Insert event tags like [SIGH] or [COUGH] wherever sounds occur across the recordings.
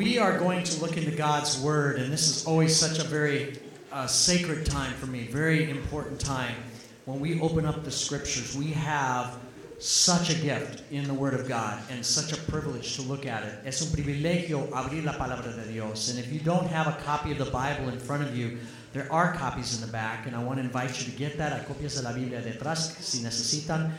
we are going to look into God's Word, and this is always such a very uh, sacred time for me, very important time. When we open up the Scriptures, we have such a gift in the Word of God and such a privilege to look at it. Es un privilegio abrir la palabra de Dios. And if you don't have a copy of the Bible in front of you, there are copies in the back, and I want to invite you to get that. Hay copias de la Biblia detrás si necesitan.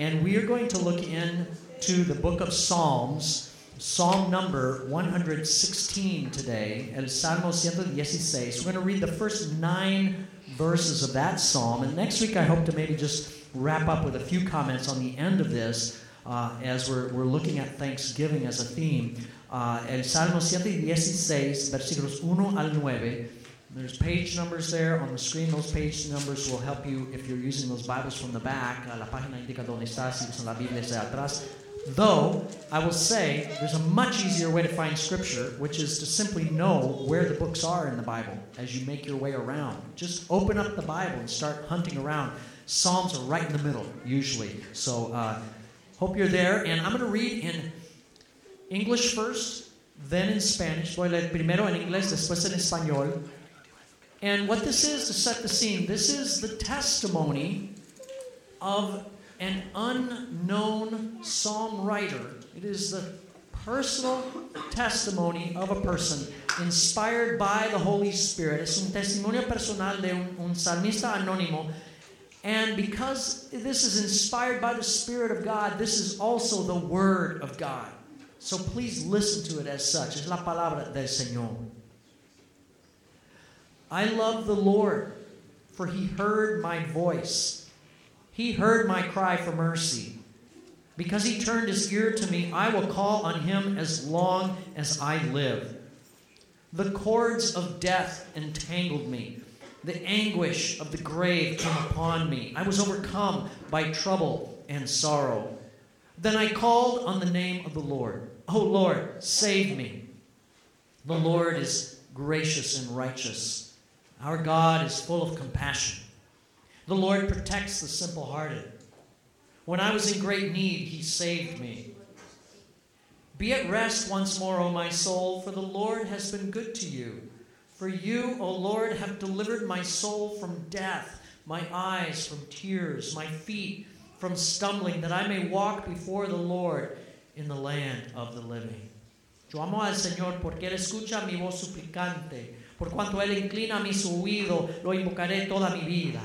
And we are going to look into the book of Psalms. Psalm number 116 today, El Salmo 116. We're going to read the first nine verses of that psalm. And next week, I hope to maybe just wrap up with a few comments on the end of this uh, as we're, we're looking at Thanksgiving as a theme. Uh, el Salmo 116, versículos 1 al 9. There's page numbers there on the screen. Those page numbers will help you if you're using those Bibles from the back. La página indica dónde está, si usan la Biblia de atrás. Though, I will say, there's a much easier way to find Scripture, which is to simply know where the books are in the Bible as you make your way around. Just open up the Bible and start hunting around. Psalms are right in the middle, usually. So, uh, hope you're there. And I'm going to read in English first, then in Spanish. Voy a leer primero en inglés, después en español. And what this is, to set the scene, this is the testimony of an unknown psalm writer. It is the personal testimony of a person inspired by the Holy Spirit. Es un testimonio personal de un, un salmista anónimo. And because this is inspired by the Spirit of God, this is also the Word of God. So please listen to it as such. Es la palabra del Señor. I love the Lord, for he heard my voice. He heard my cry for mercy. Because he turned his ear to me, I will call on him as long as I live. The cords of death entangled me. The anguish of the grave came upon me. I was overcome by trouble and sorrow. Then I called on the name of the Lord. Oh Lord, save me. The Lord is gracious and righteous. Our God is full of compassion. The Lord protects the simple hearted. When I was in great need, he saved me. Be at rest once more, O my soul, for the Lord has been good to you. For you, O Lord, have delivered my soul from death, my eyes from tears, my feet from stumbling, that I may walk before the Lord in the land of the living. Yo amo al Señor porque Él escucha mi voz suplicante. Por cuanto Él inclina mi oído, lo invocaré toda mi vida.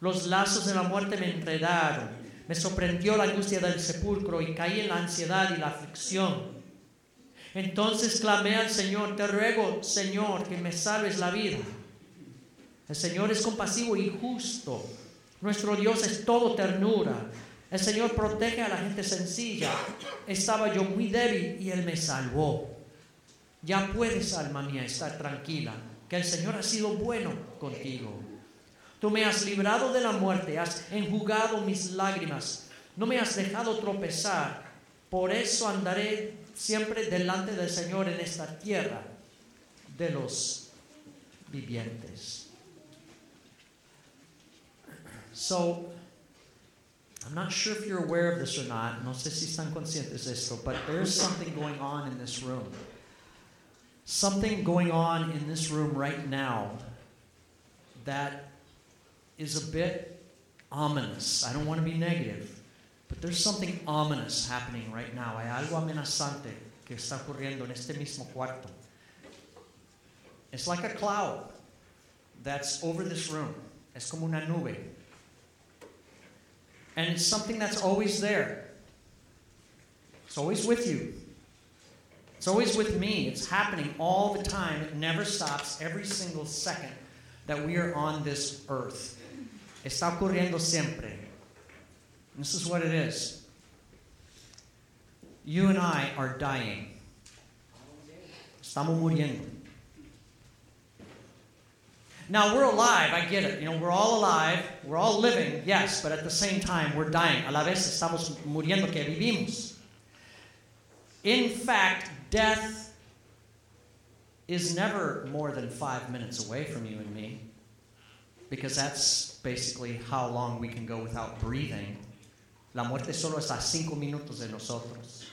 Los lazos de la muerte me enredaron. Me sorprendió la angustia del sepulcro y caí en la ansiedad y la aflicción. Entonces clamé al Señor, te ruego, Señor, que me salves la vida. El Señor es compasivo y justo. Nuestro Dios es todo ternura. El Señor protege a la gente sencilla. Estaba yo muy débil y Él me salvó. Ya puedes, alma mía, estar tranquila, que el Señor ha sido bueno contigo. Tú me has librado de la muerte, has enjugado mis lágrimas, no me has dejado tropezar. Por eso andaré siempre delante del Señor en esta tierra de los vivientes. So, I'm not sure if you're aware of this or not. No sé si están conscientes de esto, but there's something going on in this room. Something going on in this room right now that is a bit ominous. I don't want to be negative, but there's something ominous happening right now. Hay algo amenazante que está ocurriendo en este mismo cuarto. It's like a cloud that's over this room. Es como una nube. And it's something that's always there. It's always with you. It's always with me. It's happening all the time. It never stops every single second that we are on this earth. Está ocurriendo siempre. This is what it is. You and I are dying. Estamos muriendo. Now we're alive, I get it. You know, we're all alive, we're all living, yes, but at the same time we're dying. A la vez estamos muriendo que vivimos. In fact, death is never more than five minutes away from you and me, because that's basically how long we can go without breathing. La muerte solo está a cinco minutos de nosotros.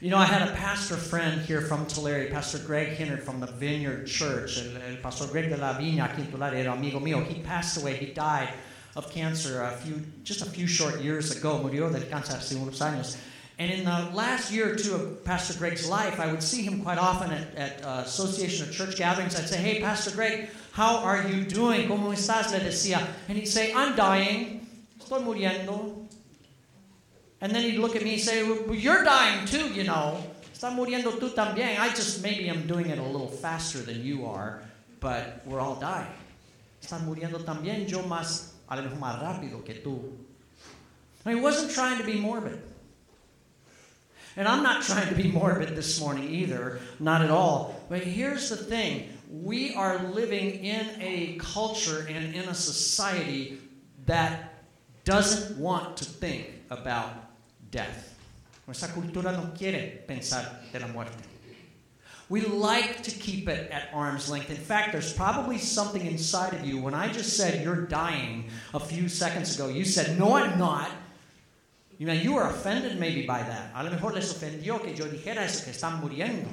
You know, I had a pastor friend here from Tulare, Pastor Greg Hinnard from the Vineyard Church. El, el Pastor Greg de la Viña aquí en Tulare era amigo mío. He passed away. He died of cancer a few, just a few short years ago. Murió del cáncer hace unos años. And in the last year or two of Pastor Greg's life, I would see him quite often at, at uh, Association of Church gatherings. I'd say, Hey, Pastor Greg, how are you doing? ¿Cómo estás? Le decía. And he'd say, I'm dying. Estoy muriendo. And then he'd look at me and say, well, You're dying too, you know. Está muriendo tú también. I just, maybe I'm doing it a little faster than you are, but we're all dying. Está muriendo también, yo más, a lo mejor más rápido que tú. I wasn't trying to be morbid. And I'm not [LAUGHS] trying to be morbid this morning either, not at all. But here's the thing we are living in a culture and in a society that doesn't want to think about death. Nuestra cultura no quiere pensar de la muerte. We like to keep it at arm's length. In fact, there's probably something inside of you. When I just said you're dying a few seconds ago, you said, No, I'm not. You know, you were offended maybe by that. A lo mejor les ofendió que yo dijera eso, que están muriendo.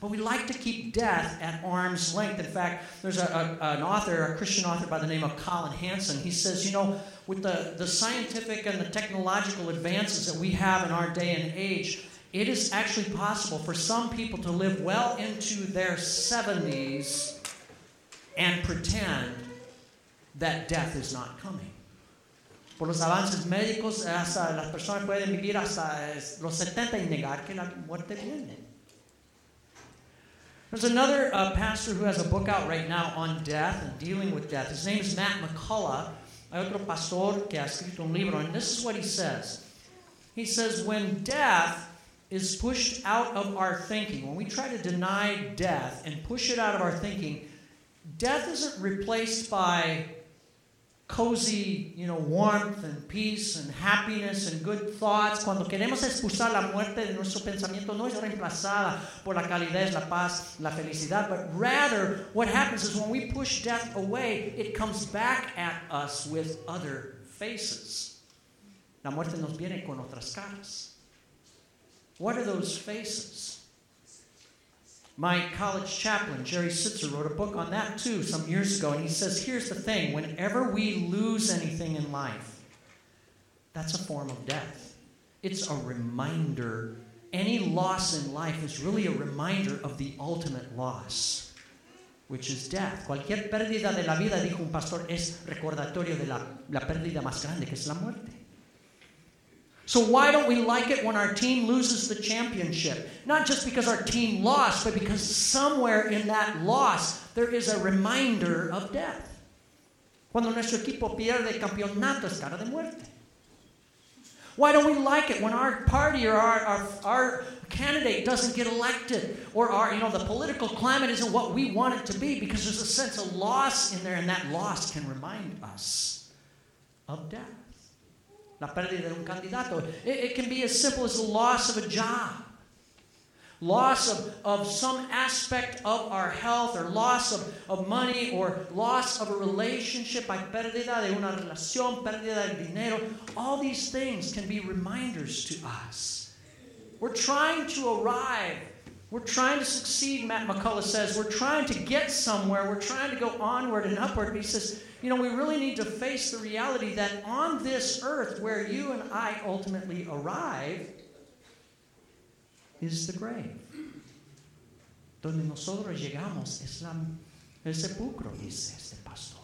But we like to keep death at arm's length. In fact, there's a, a, an author, a Christian author by the name of Collin Hansen. He says, you know, with the, the scientific and the technological advances that we have in our day and age, it is actually possible for some people to live well into their 70s and pretend that death is not coming. Por los avances médicos, hasta las personas pueden vivir hasta los 70 y negar que la muerte viene. There's another uh, pastor who has a book out right now on death and dealing with death. His name is Matt McCullough. Hay otro pastor que ha escrito un libro, and this is what he says. He says, When death is pushed out of our thinking, when we try to deny death and push it out of our thinking, death isn't replaced by cozy, you know, warmth and peace and happiness and good thoughts. Cuando queremos expulsar la muerte de nuestro pensamiento, no es reemplazada por la calidez, la paz, la felicidad, but rather what happens is when we push death away, it comes back at us with other faces. La muerte nos viene con otras caras. What are those faces? My college chaplain, Jerry Sittser, wrote a book on that too some years ago, and he says here's the thing whenever we lose anything in life, that's a form of death. It's a reminder. Any loss in life is really a reminder of the ultimate loss, which is death. Cualquier pérdida de la vida, dijo un pastor, es recordatorio de la, la pérdida más grande, que es la muerte. So, why don't we like it when our team loses the championship? Not just because our team lost, but because somewhere in that loss there is a reminder of death. Cuando nuestro equipo pierde el campeonato es cara de muerte. Why don't we like it when our party or our, our, our candidate doesn't get elected or our, you know, the political climate isn't what we want it to be because there's a sense of loss in there and that loss can remind us of death. La pérdida de un candidato. It, it, can be as simple as the loss of a job, loss of, of some aspect of our health, or loss of, of money, or loss of a relationship. Hay pérdida de una relación, pérdida de dinero. All these things can be reminders to us. We're trying to arrive. We're trying to succeed, Matt McCullough says. We're trying to get somewhere. We're trying to go onward and upward. But he says, you know, we really need to face the reality that on this earth where you and I ultimately arrive is the grave. Donde nosotros llegamos es la, el sepulcro, dice este pastor.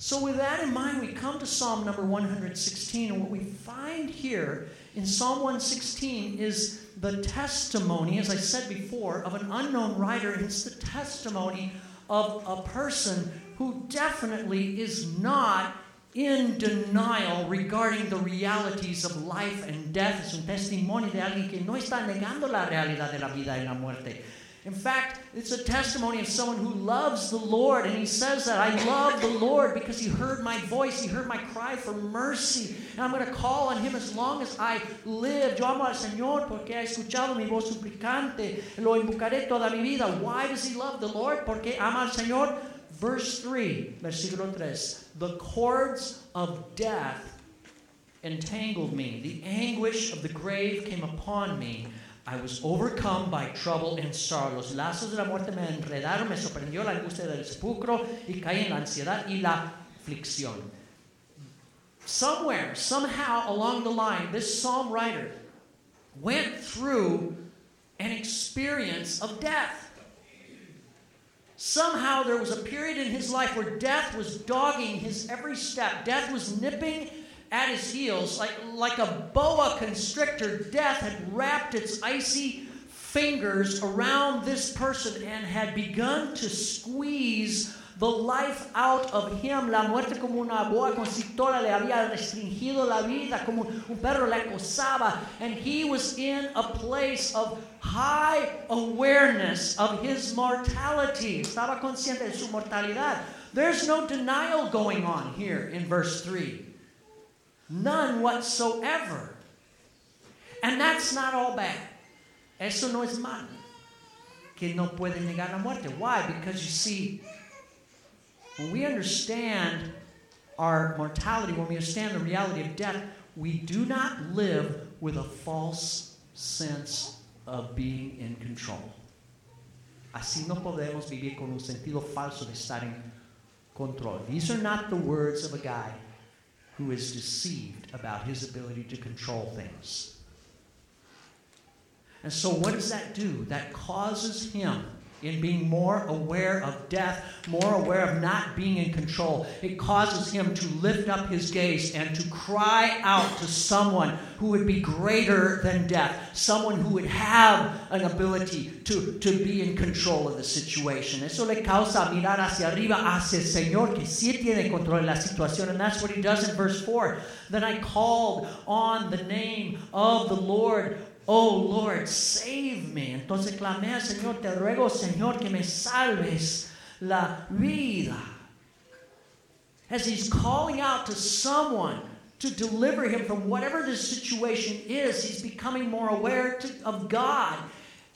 So, with that in mind, we come to Psalm number 116, and what we find here in Psalm 116 is the testimony, as I said before, of an unknown writer. It's the testimony of a person who definitely is not in denial regarding the realities of life and death. Es un testimonio de alguien que no está negando la realidad de la vida y la muerte. In fact, it's a testimony of someone who loves the Lord, and he says that I love the Lord because he heard my voice, he heard my cry for mercy, and I'm going to call on him as long as I live. Yo amo al Señor porque ha escuchado mi voz suplicante, lo invocaré toda mi vida. Why does he love the Lord? Porque ama al Señor. Verse 3, versículo 3. The cords of death entangled me. The anguish of the grave came upon me. I was overcome by trouble and sorrow. Los lazos de la muerte me enredaron, me sorprendió la angustia del sepulcro y caí en la ansiedad y la aflicción. Somewhere, somehow along the line, this psalm writer went through an experience of death. Somehow there was a period in his life where death was dogging his every step. Death was nipping at his heels like, like a boa constrictor. Death had wrapped its icy fingers around this person and had begun to squeeze the life out of him. La muerte como una boa constrictora le había restringido la vida, como un perro le acosaba. And he was in a place of high awareness of his mortality. Estaba consciente de su mortalidad. There's no denial going on here in verse 3. None whatsoever. And that's not all bad. Eso no es malo. Que no puede negar la muerte. Why? Because you see, when we understand our mortality, when we understand the reality of death, we do not live with a false sense of being in control. Así no podemos vivir con un sentido falso de estar en control. These are not the words of a guy who is deceived about his ability to control things. And so, what does that do? That causes him in being more aware of death, more aware of not being in control. It causes him to lift up his gaze and to cry out to someone who would be greater than death, someone who would have an ability to, to be in control of the situation. Eso le causa mirar hacia arriba, hacia el Señor que sí tiene control de la situación. And that's what he does in verse 4. Then I called on the name of the Lord Oh Lord, save me. Entonces clamé al Señor, te ruego, Señor, que me salves la vida. As he's calling out to someone to deliver him from whatever the situation is, he's becoming more aware to, of God.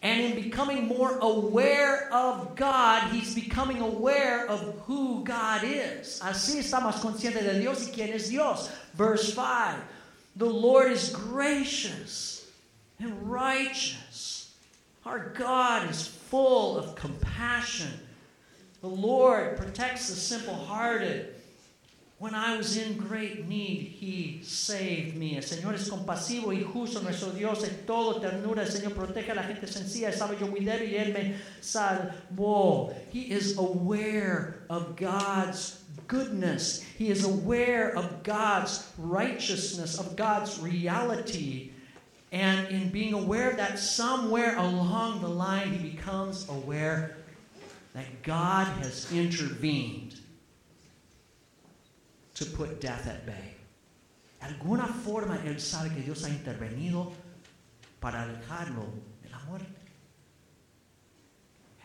And in becoming more aware of God, he's becoming aware of who God is. Así está más consciente de Dios y quién es Dios. Verse 5 The Lord is gracious and righteous. Our God is full of compassion. The Lord protects the simple hearted. When I was in great need, He saved me. El Señor es compasivo y justo. Nuestro Dios es todo ternura. El Señor protege a la gente sencilla. Estaba yo muy débil y Él me salvó. He is aware of God's goodness. He is aware of God's righteousness, of God's reality. And in being aware of that, somewhere along the line, he becomes aware that God has intervened to put death at bay. Alguna forma, él sabe que Dios ha intervenido para alejarlo de la muerte.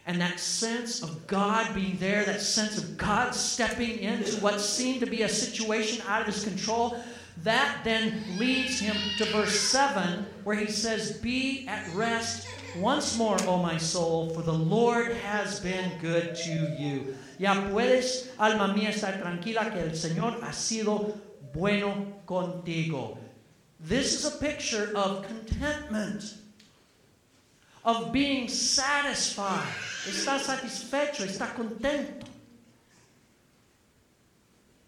And that sense of God being there, that sense of God stepping into what seemed to be a situation out of his control, that then leads him to verse 7, where he says, Be at rest once more, O my soul, for the Lord has been good to you. Ya puedes, alma mía, estar tranquila que el Señor ha sido bueno contigo. This is a picture of contentment, of being satisfied. Está satisfecho, está contento.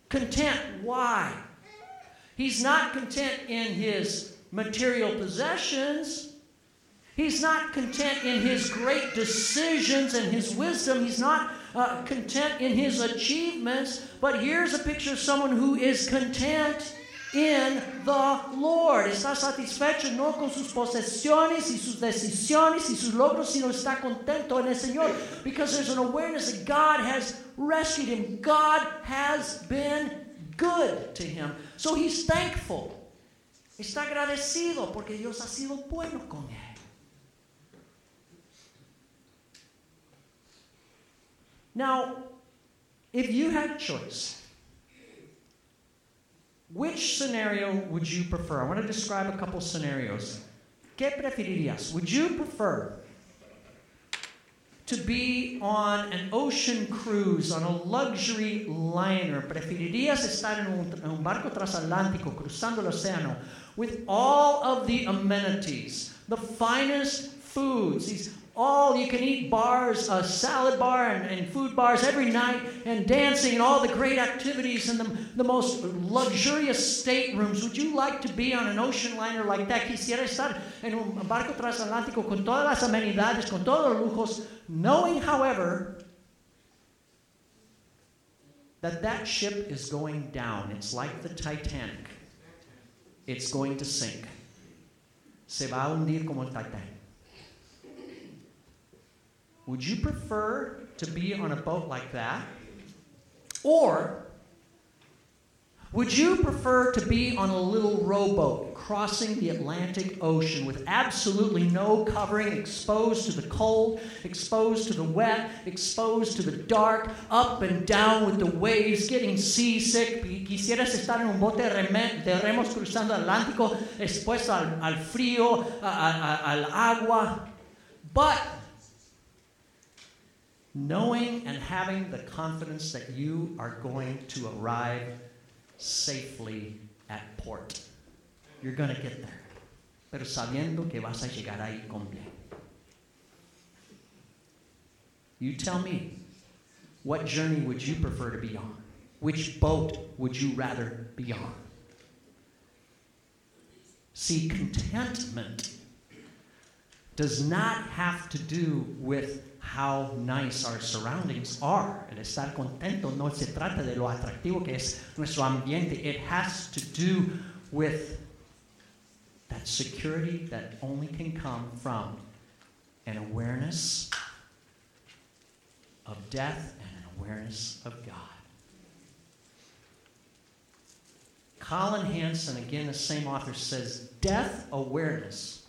Content. Why? He's not content in his material possessions. He's not content in his great decisions and his wisdom. He's not uh, content in his achievements. But here's a picture of someone who is content in the Lord. Está satisfecho no con sus posesiones y sus decisiones y sus logros, sino está contento en el Señor because there's an awareness that God has rescued him. God has been good to him. So he's thankful. Está agradecido porque Dios ha sido bueno con él. Now, if you had a choice, which scenario would you prefer? I want to describe a couple scenarios. ¿Qué preferirías? Would you prefer to be on an ocean cruise, on a luxury liner? ¿Preferirías estar en un, en un barco transatlántico cruzando el océano with all of the amenities, the finest foods, these all you can eat bars, a salad bar, and, and, food bars every night, and dancing, and all the great activities, and the, the most luxurious staterooms. Would you like to be on an ocean liner like that? Quisiera estar en un barco transatlántico con todas las amenidades, con todos los lujos, knowing, however, that that ship is going down. It's like the Titanic. It's going to sink. Se va a hundir como el Titanic. Would you prefer to be on a boat like that? Or would you prefer to be on a little rowboat crossing the Atlantic Ocean with absolutely no covering, exposed to the cold, exposed to the wet, exposed to the dark, up and down with the waves, getting seasick? Quisieras estar en un bote de remos cruzando Atlántico, expuesto al, frío, al agua. But knowing and having the confidence that you are going to arrive safely at port. You're going to get there. Pero sabiendo que vas a llegar ahí con bien. You tell me, what journey would you prefer to be on? Which boat would you rather be on? See, contentment does not have to do with how nice our surroundings are. El estar contento no se trata de lo atractivo que es nuestro ambiente. It has to do with that security that only can come from an awareness of death and an awareness of God. Collin Hansen, again, the same author, says death awareness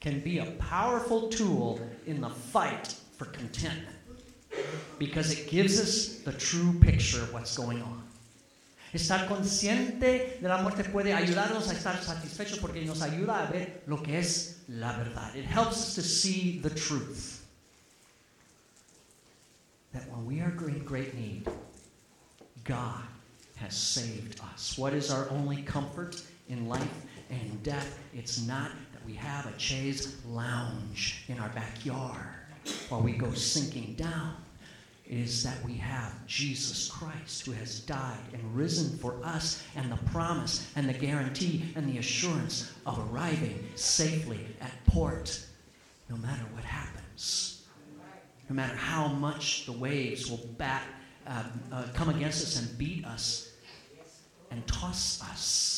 can be a powerful tool in the fight for contentment because it gives us the true picture of what's going on. Estar consciente de la muerte puede ayudarnos a estar satisfechos porque nos ayuda a ver lo que es la verdad. It helps us to see the truth. That when we are in great need, God has saved us. What is our only comfort in life and death? It's not that we have a chaise lounge in our backyard while we go sinking down is that we have Jesus Christ who has died and risen for us, and the promise and the guarantee and the assurance of arriving safely at port no matter what happens. No matter how much the waves will bat, uh, uh, come against us and beat us and toss us.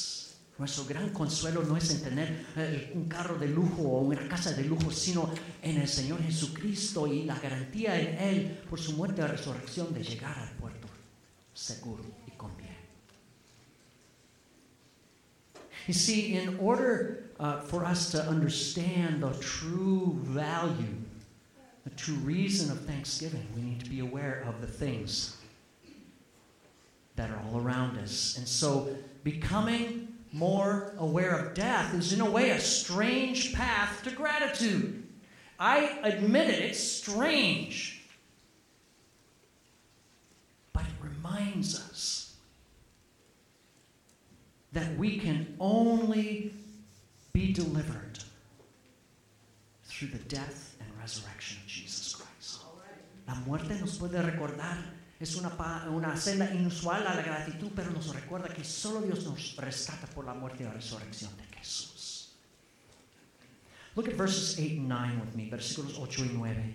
Nuestro gran consuelo no es en tener eh, un carro de lujo o una casa de lujo, sino en el Señor Jesucristo y la garantía en Él por su muerte y resurrección de llegar al puerto seguro y con bien. You see, in order uh, for us to understand the true value, the true reason of Thanksgiving, we need to be aware of the things that are all around us. And so, becoming more aware of death is, in a way, a strange path to gratitude. I admit it, it's strange. But it reminds us that we can only be delivered through the death and resurrection of Jesus Christ. La muerte nos puede recordar Es una, una senda inusual a la gratitud, pero nos recuerda que solo Dios nos rescata por la muerte y la resurrección de Jesús. Look at verses 8 and 9 with me, versículos 8 y 9.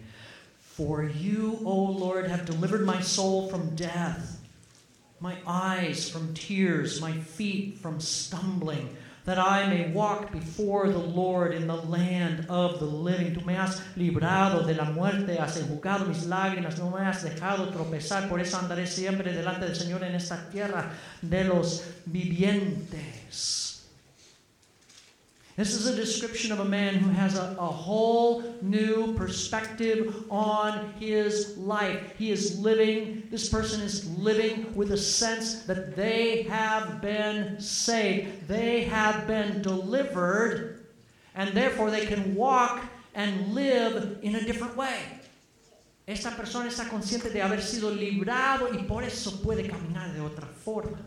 For you, O Lord, have delivered my soul from death, my eyes from tears, my feet from stumbling that I may walk before the Lord in the land of the living. Tú me has librado de la muerte, has enjugado mis lágrimas, no me has dejado tropezar, por eso andaré siempre delante del Señor en esta tierra de los vivientes. This is a description of a man who has a, a, whole new perspective on his life. He is living, this person is living with a sense that they have been saved, they have been delivered, and therefore they can walk and live in a different way. Esta persona está consciente de haber sido librado y por eso puede caminar de otra forma.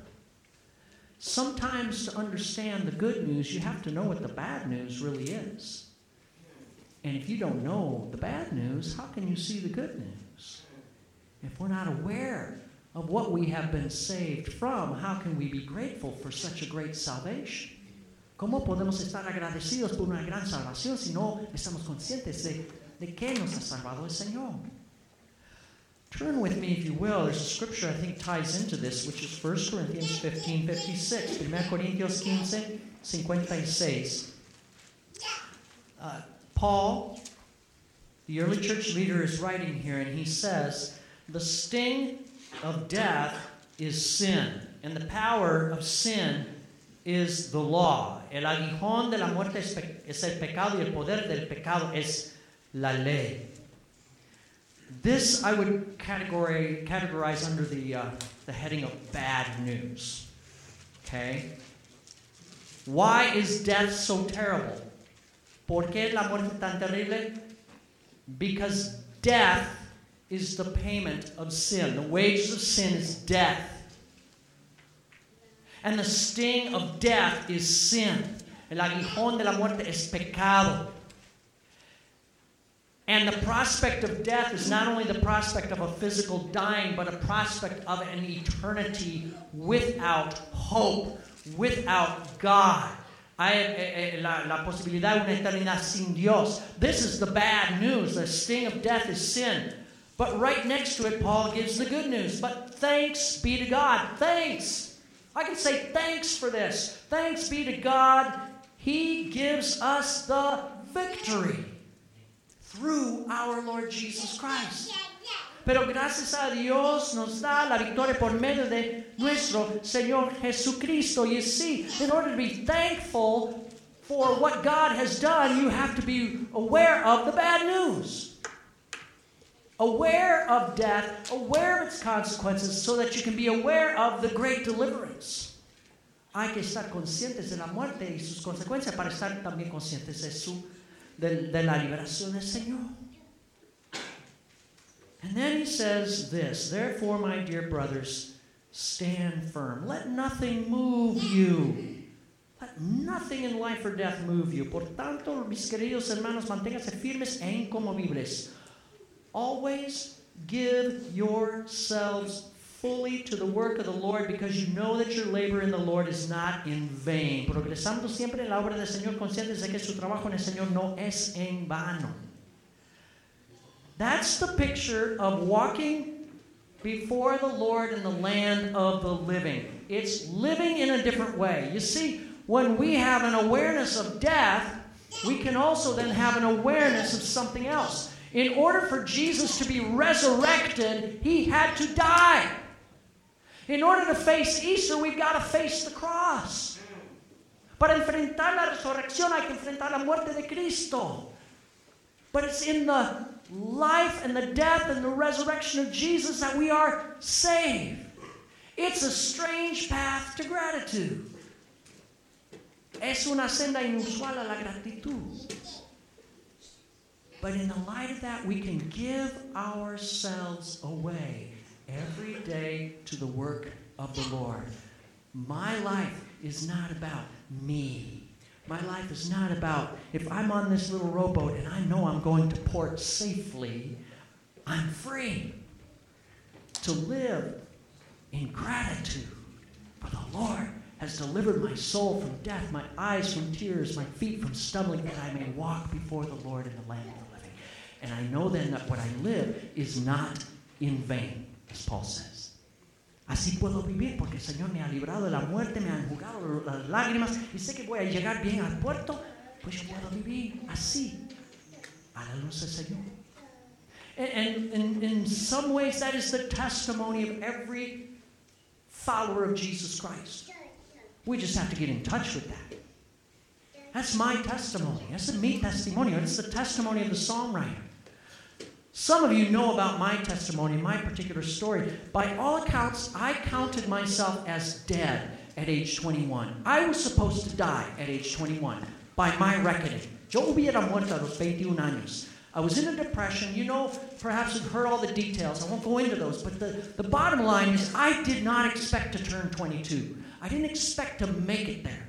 Sometimes to understand the good news, you have to know what the bad news really is. And if you don't know the bad news, how can you see the good news? If we're not aware of what we have been saved from, how can we be grateful for such a great salvation? ¿Cómo podemos estar agradecidos por una gran salvación si no estamos conscientes de, de que nos ha salvado el Señor? Turn with me, if you will. There's a scripture I think ties into this, which is 1 Corinthians 15 56. 1 Corintios 15 56. Uh, Paul, the early church leader, is writing here, and he says, The sting of death is sin, and the power of sin is the law. El aguijón de la muerte es, es el pecado, y el poder del pecado es la ley. This I would categori- categorize under the, uh, the heading of bad news. Okay? Why is death so terrible? ¿Por qué la muerte tan terrible? Because death is the payment of sin. The wages of sin is death. And the sting of death is sin. El aguijón de la muerte es pecado. And the prospect of death is not only the prospect of a physical dying, but a prospect of an eternity without hope, without God. Eh, eh, la posibilidad de una eternidad sin Dios. This is the bad news. The sting of death is sin. But right next to it, Paul gives the good news. But thanks be to God. Thanks. I can say thanks for this. Thanks be to God. He gives us the victory through our Lord Jesus Christ. Pero gracias a Dios nos da la victoria por medio de nuestro Señor Jesucristo. You see, in order to be thankful for what God has done, you have to be aware of the bad news. Aware of death, aware of its consequences, so that you can be aware of the great deliverance. Hay que estar conscientes de la muerte y sus consecuencias para estar también conscientes de, su, de, de la liberación del Señor. And then he says this Therefore, my dear brothers, stand firm. Let nothing move you. Let nothing in life or death move you. Por tanto, mis queridos hermanos, manténganse firmes e incomovibles. Always give yourselves fully to the work of the Lord because you know that your labor in the Lord is not in vain. Progresando siempre en la obra del Señor, conscientes de que su trabajo en el Señor no es en vano. That's the picture of walking before the Lord in the land of the living. It's living in a different way. You see, when we have an awareness of death, we can also then have an awareness of something else. In order for Jesus to be resurrected, he had to die. In order to face Easter, we've got to face the cross. Para enfrentar la resurrección hay que enfrentar la muerte de Cristo. But it's in the life and the death and the resurrection of Jesus that we are saved. It's a strange path to gratitude. Es una senda inusual a la gratitud. But in the light of that, we can give ourselves away every day to the work of the Lord. My life is not about me. My life is not about if I'm on this little rowboat and I know I'm going to port safely, I'm free to live in gratitude. For the Lord has delivered my soul from death, my eyes from tears, my feet from stumbling, that I may walk before the Lord in the land of the living. And I know then that what I live is not in vain, says. Así puedo vivir porque el Señor me ha librado de la muerte, me ha enjugado las lágrimas y sé que voy a llegar bien al puerto, pues yo puedo vivir así, a la luz del Señor. And, and, in some ways, that is the testimony of every follower of Jesus Christ. We just have to get in touch with that. That's my testimony. That's a me testimonio. It's the testimony of the psalm writer. Some of you know about my testimony, my particular story. By all accounts, I counted myself as dead at age 21. I was supposed to die at age 21 by my reckoning. Yo hubiera muerto a los 21 años. I was in a depression. You know, perhaps you've heard all the details. I won't go into those. But the, the bottom line is, I did not expect to turn 22. I didn't expect to make it there.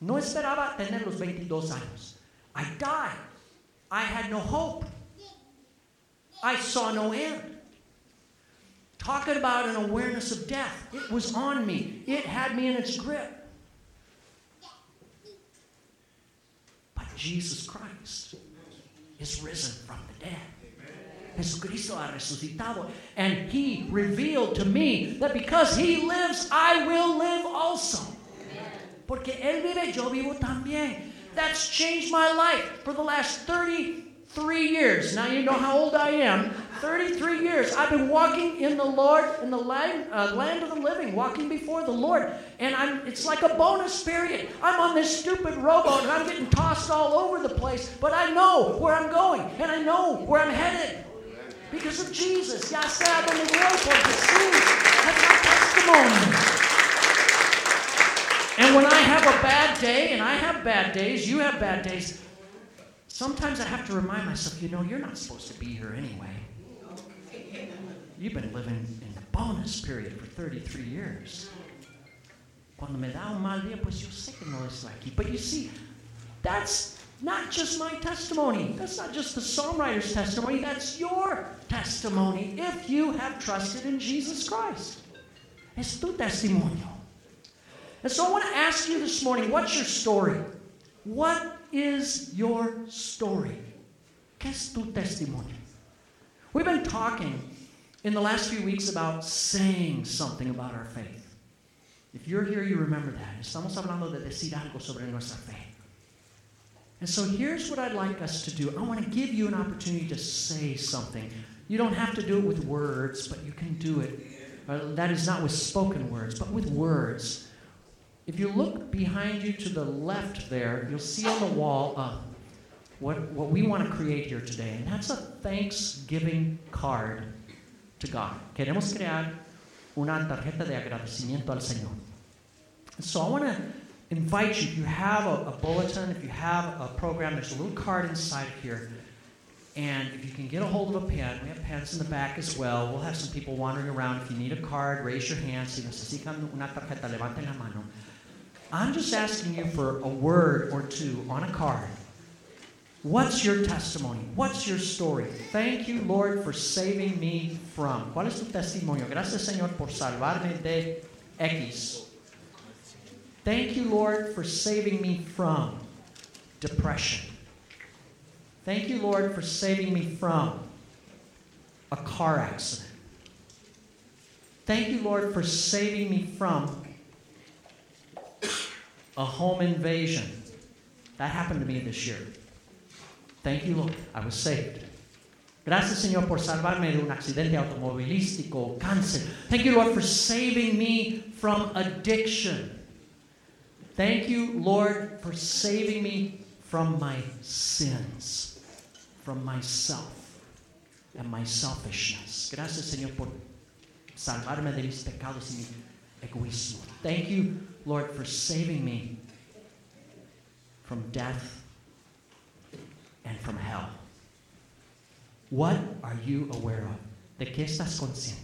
No esperaba tener los 22 años. I died. I had no hope. I saw no end. Talking about an awareness of death, it was on me, it had me in its grip. But Jesus Christ is risen from the dead. Jesucristo ha resucitado. And he revealed to me that because he lives, I will live also. Porque él vive, yo vivo también. That's changed my life for the last 33 years. Now you know how old I am. 33 years. I've been walking in the Lord, in the land, uh, land of the living, walking before the Lord. And I'm, it's like a bonus period. I'm on this stupid rowboat and I'm getting tossed all over the place, but I know where I'm going and I know where I'm headed because of Jesus. Ya sea donde voy por Jesús. That's my testimony. And when I have a bad day, and I have bad days, you have bad days, sometimes I have to remind myself, you know, you're not supposed to be here anyway. You've been living in the bonus period for 33 years. Cuando me da un mal día, pues yo sé que no es aquí. But you see, that's not just my testimony. That's not just the songwriter's testimony. That's your testimony if you have trusted in Jesus Christ. Es tu testimonio. And so I want to ask you this morning what's your story? What is your story? ¿Qué tu testimonio? We've been talking in the last few weeks about saying something about our faith. If you're here, you remember that. Estamos hablando de decir algo sobre nuestra fe. And so here's what I'd like us to do I want to give you an opportunity to say something. You don't have to do it with words, but you can do it. Uh, that is not with spoken words, but with words. If you look behind you to the left there, you'll see on the wall uh, what, what we want to create here today, and that's a Thanksgiving card to God. Queremos crear una tarjeta de agradecimiento al Señor. So I want to invite you, if you have a, a, bulletin, if you have a program, there's a little card inside here. And if you can get a hold of a pen, we have pens in the back as well. We'll have some people wandering around. If you need a card, raise your hand. Si necesitan una tarjeta, levanten la mano. I'm just asking you for a word or two on a card. What's your testimony? What's your story? Thank you, Lord, for saving me from. ¿Cuál es tu testimonio? Gracias, Señor, por salvarme de X. Thank you, Lord, for saving me from depression. Thank you, Lord, for saving me from a car accident. Thank you, Lord, for saving me from a home invasion. That happened to me this year. Thank you, Lord. I was saved. Gracias, Señor, por salvarme de un accidente automovilístico, cáncer. Thank you, Lord, for saving me from addiction. Thank you, Lord, for saving me from my sins, from myself and my selfishness. Gracias, Señor, por salvarme de mis pecados y mi egoísmo. Thank you, Lord, for saving me from death and from hell. What are you aware of? ¿De qué estás consciente?